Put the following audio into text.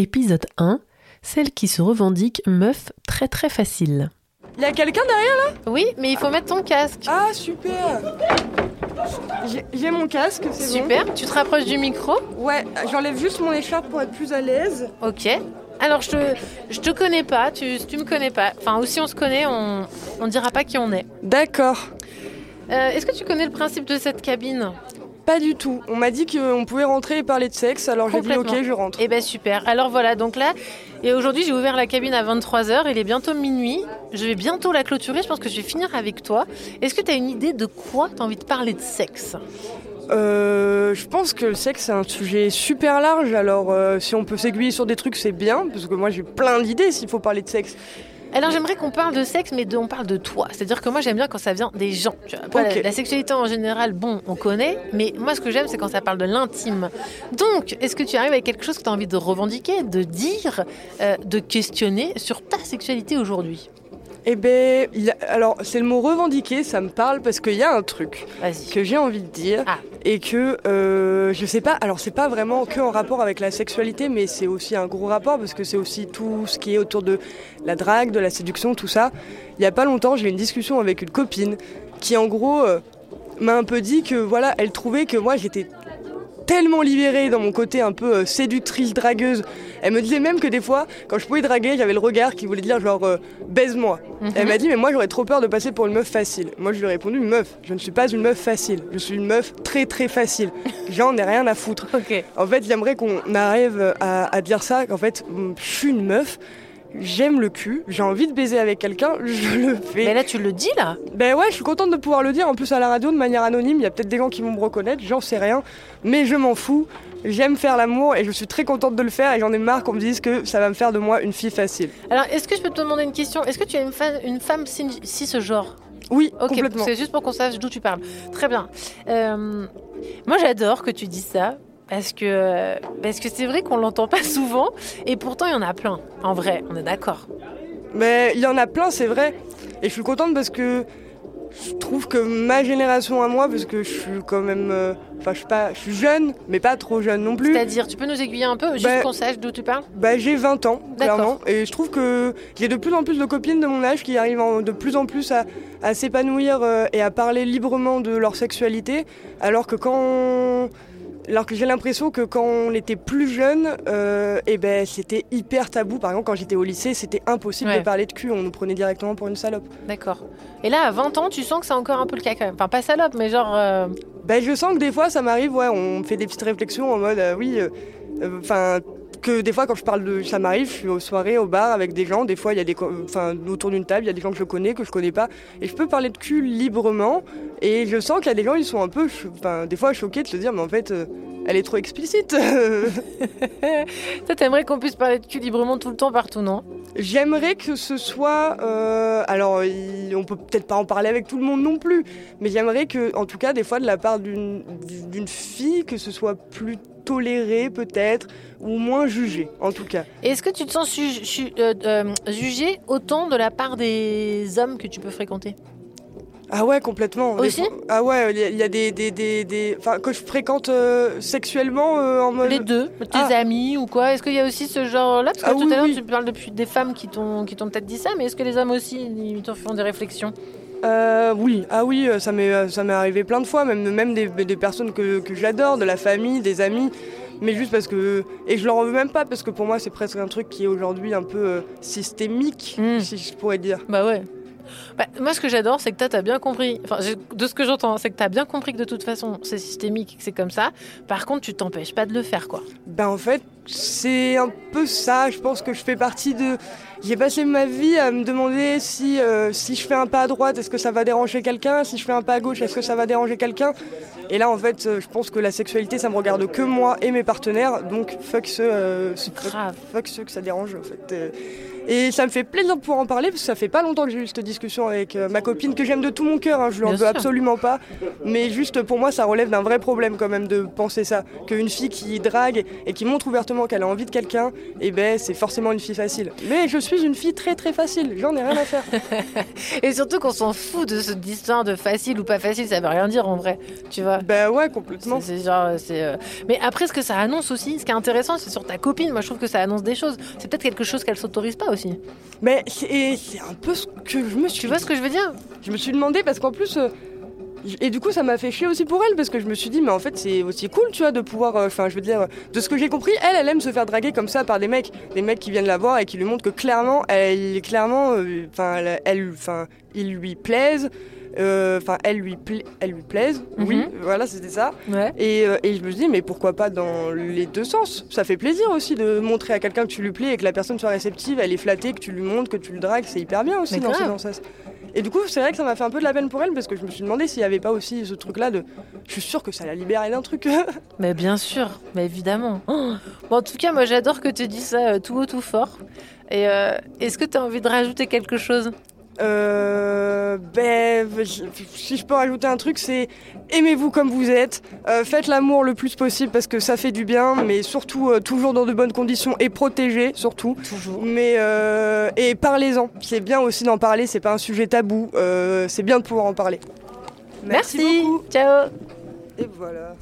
Épisode 1 Celle qui se revendique meuf très très facile. Il y a quelqu'un derrière là? Oui, mais il faut mettre ton casque. Ah super J'ai- mon casque, c'est bon. Super, tu te rapproches du micro? Ouais, j'enlève juste mon écharpe pour être plus à l'aise. Ok. Alors je te, je te connais pas, tu, tu me connais pas. Enfin, ou si on se connaît, on, on dira pas qui on est. D'accord. Euh, Est-ce que tu connais le principe de cette cabine? Pas du tout. On m'a dit qu'on pouvait rentrer et parler de sexe, alors j'ai dit ok, je rentre. Eh ben super. Alors voilà, donc là, et aujourd'hui j'ai ouvert la cabine à 23h, il est bientôt minuit. Je vais bientôt la clôturer, je pense que je vais finir avec toi. Est-ce que tu as une idée de quoi tu as envie de parler de sexe? Euh, je pense que le sexe c'est un sujet super large, alors euh, si on peut s'aiguiller sur des trucs c'est bien, parce que moi j'ai plein d'idées s'il faut parler de sexe. Alors j'aimerais qu'on parle de sexe, mais de, on parle de toi. C'est-à-dire que moi j'aime bien quand ça vient des gens. Tu vois. La sexualité en général, bon, on connaît, mais moi ce que j'aime c'est quand ça parle de l'intime. Donc, est-ce que tu arrives avec quelque chose que tu as envie de revendiquer, de dire, euh, de questionner sur ta sexualité aujourd'hui? Eh ben, il a- alors c'est le mot revendiquer, ça me parle parce qu'il y a un truc que j'ai envie de dire Ah. et que euh, je sais pas. Alors c'est pas vraiment que en rapport avec la sexualité, mais c'est aussi un gros rapport parce que c'est aussi tout ce qui est autour de la drague, de la séduction, tout ça. Il y a pas longtemps, j'ai eu une discussion avec une copine qui en gros euh, m'a un peu dit que voilà, elle trouvait que moi j'étais tellement libérée dans mon côté un peu euh, séductrice, dragueuse. Elle me disait même que des fois, quand je pouvais draguer, j'avais le regard qui voulait dire genre euh, baise-moi. Mhm. Elle m'a dit mais moi j'aurais trop peur de passer pour une meuf facile. Moi je lui ai répondu meuf, je ne suis pas une meuf facile, je suis une meuf très très facile. J'en ai rien à foutre. En fait j'aimerais qu'on arrive à, à dire ça, qu'en fait je suis une meuf, j'aime le cul, j'ai envie de baiser avec quelqu'un, je le fais. Mais là tu le dis là Ben ouais, je suis contente de pouvoir le dire en plus à la radio de manière anonyme. Il y a peut-être des gens qui vont me reconnaître, j'en sais rien, mais je m'en fous. J'aime faire l'amour et je suis très contente de le faire et j'en ai marre qu'on me dise que ça va me faire de moi une fille facile. Alors est-ce que je peux te demander une question? Est-ce que tu es une, fa- une femme si, si ce genre? Oui, Ok, c'est juste pour qu'on sache d'où tu parles. Très bien. Euh, moi, j'adore que tu dises ça. Parce que parce que c'est vrai qu'on l'entend pas souvent et pourtant il y en a plein. En vrai, on est d'accord. Mais il y en a plein, c'est vrai. Et je suis contente parce que je trouve que ma génération à moi, parce que je suis quand même. euh, Enfin, je suis pas. Je suis jeune, mais pas trop jeune non plus. C'est-à-dire, tu peux nous aiguiller un peu, juste Ben, qu'on sache d'où tu parles? Bah, j'ai 20 ans, clairement. Et je trouve que j'ai de plus en plus de copines de mon âge qui arrivent en- de plus en plus à, à s'épanouir euh, et à parler librement de leur sexualité. Alors que quand. Alors que j'ai l'impression que quand on était plus jeune, euh, eh ben, c'était hyper tabou. Par exemple, quand j'étais au lycée, c'était impossible Ouais. de parler de cul. On nous prenait directement pour une salope. D'accord. Et là, à 20 ans, tu sens que c'est encore un peu le cas quand même. Enfin, pas salope, mais genre. euh, Ben, je sens que des fois, ça m'arrive, ouais, on fait des petites réflexions en mode, euh, oui, enfin, que des fois, quand je parle de, ça m'arrive, je suis aux soirées, au bar avec des gens, des fois, il y a des, enfin, autour d'une table, il y a des gens que je connais, que je connais pas, et je peux parler de cul librement, et je sens qu'il y a des gens, ils sont un peu, des fois, choqués de se dire, mais en fait, euh, elle est trop explicite. Toi, t'aimerais qu'on puisse parler de cul librement tout le temps, partout, non? J'aimerais que ce soit, euh, alors, il- on peut peut-être pas en parler avec tout le monde non plus, mais j'aimerais que, en tout cas, des fois, de la part d'une fille, que ce soit plus toléré peut-être, ou moins jugé, en tout cas. Est-ce que tu te sens euh, euh, jugé autant de la part des hommes que tu peux fréquenter? Ah ouais, complètement. Aussi Ah ouais, il y a- il y, a des, des, des, des- enfin, que je fréquente euh, sexuellement euh, en mode. Les deux, tes Ah. amis ou quoi Est-ce qu'il y a aussi ce genre-là? Parce que Ah tout oui, à l'heure, oui. tu parles depuis des femmes qui t'ont qui t'ont peut-être dit ça, mais est-ce que les hommes aussi ils te font des réflexions? Euh, oui, ah oui, euh, ça m'est ça m'est arrivé plein de fois, même même des, des personnes que, que j'adore, de la famille, des amis, mais juste parce que et je leur en veux même pas parce que pour moi c'est presque un truc qui est aujourd'hui un peu euh, systémique, Mm. si je pourrais dire. Bah ouais. Bah, moi, ce que j'adore, c'est que toi, t'as bien compris. Enfin, de ce que j'entends, c'est que t'as bien compris que de toute façon, c'est systémique, que c'est comme ça. Par contre, tu t'empêches pas de le faire, quoi. Ben en fait, c'est un peu ça. Je pense que je fais partie de. J'ai passé ma vie à me demander si euh, si je fais un pas à droite, est-ce que ça va déranger quelqu'un? Si je fais un pas à gauche, est-ce que ça va déranger quelqu'un? Et là, en fait, euh, je pense que la sexualité, ça me regarde que moi et mes partenaires. Donc fuck ceux, euh, fuck, fuck ceux que ça dérange en fait. Et ça me fait plaisir de pouvoir en parler parce que ça fait pas longtemps que j'ai eu cette discussion avec euh, ma copine que j'aime de tout mon cœur. hein, je lui en veux sûr. absolument pas. Mais juste pour moi, ça relève d'un vrai problème quand même de penser ça. Qu'une fille qui drague et qui montre ouvertement qu'elle a envie de quelqu'un, et ben c'est forcément une fille facile. Mais je suis une fille très très facile, j'en ai rien à faire. Et surtout qu'on s'en fout de ce distinct de facile ou pas facile, ça veut rien dire en vrai, tu vois? Ben ouais, complètement. C'est c'est genre, c'est. euh, Mais après, ce que ça annonce aussi, ce qui est intéressant, c'est sur ta copine. Moi, je trouve que ça annonce des choses. C'est peut-être quelque chose qu'elle s'autorise pas aussi. Mais c'est un peu ce que je me suis Tu vois ce que je veux dire? Je me suis demandé parce qu'en plus. euh, et du coup, ça m'a fait chier aussi pour elle parce que je me suis dit, mais en fait, c'est aussi cool, tu vois, de pouvoir. euh, Enfin, je veux dire, euh, de ce que j'ai compris, elle, elle aime se faire draguer comme ça par des mecs. Des mecs qui viennent la voir et qui lui montrent que clairement, elle, clairement, enfin, elle- enfin, ils lui plaisent. Euh, Enfin, elle lui, elle lui plaise. Oui, Mhm. voilà, c'était ça. Ouais. Et, euh, et je me suis dit, mais pourquoi pas dans les deux sens? Ça fait plaisir aussi de montrer à quelqu'un que tu lui plais et que la personne soit réceptive, elle est flattée, que tu lui montres, que tu le dragues, c'est hyper bien aussi dans ce grave. sens. Et du coup, c'est vrai que ça m'a fait un peu de la peine pour elle parce que je me suis demandé s'il n'y avait pas aussi ce truc-là de. Je suis sûre que ça la libérait d'un truc. Mais bien sûr, mais évidemment. Oh. Bon, en tout cas, moi, j'adore que tu dis ça euh, tout haut, tout fort. Et euh, est-ce que tu as envie de rajouter quelque chose? Euh, ben, si je peux rajouter un truc, c'est aimez-vous comme vous êtes, euh, faites l'amour le plus possible parce que ça fait du bien, mais surtout euh, toujours dans de bonnes conditions et protégé surtout. Toujours. Mais euh, et parlez-en. C'est bien aussi d'en parler. C'est pas un sujet tabou. c'est bien de pouvoir en parler. Merci. beaucoup. Ciao. Et voilà.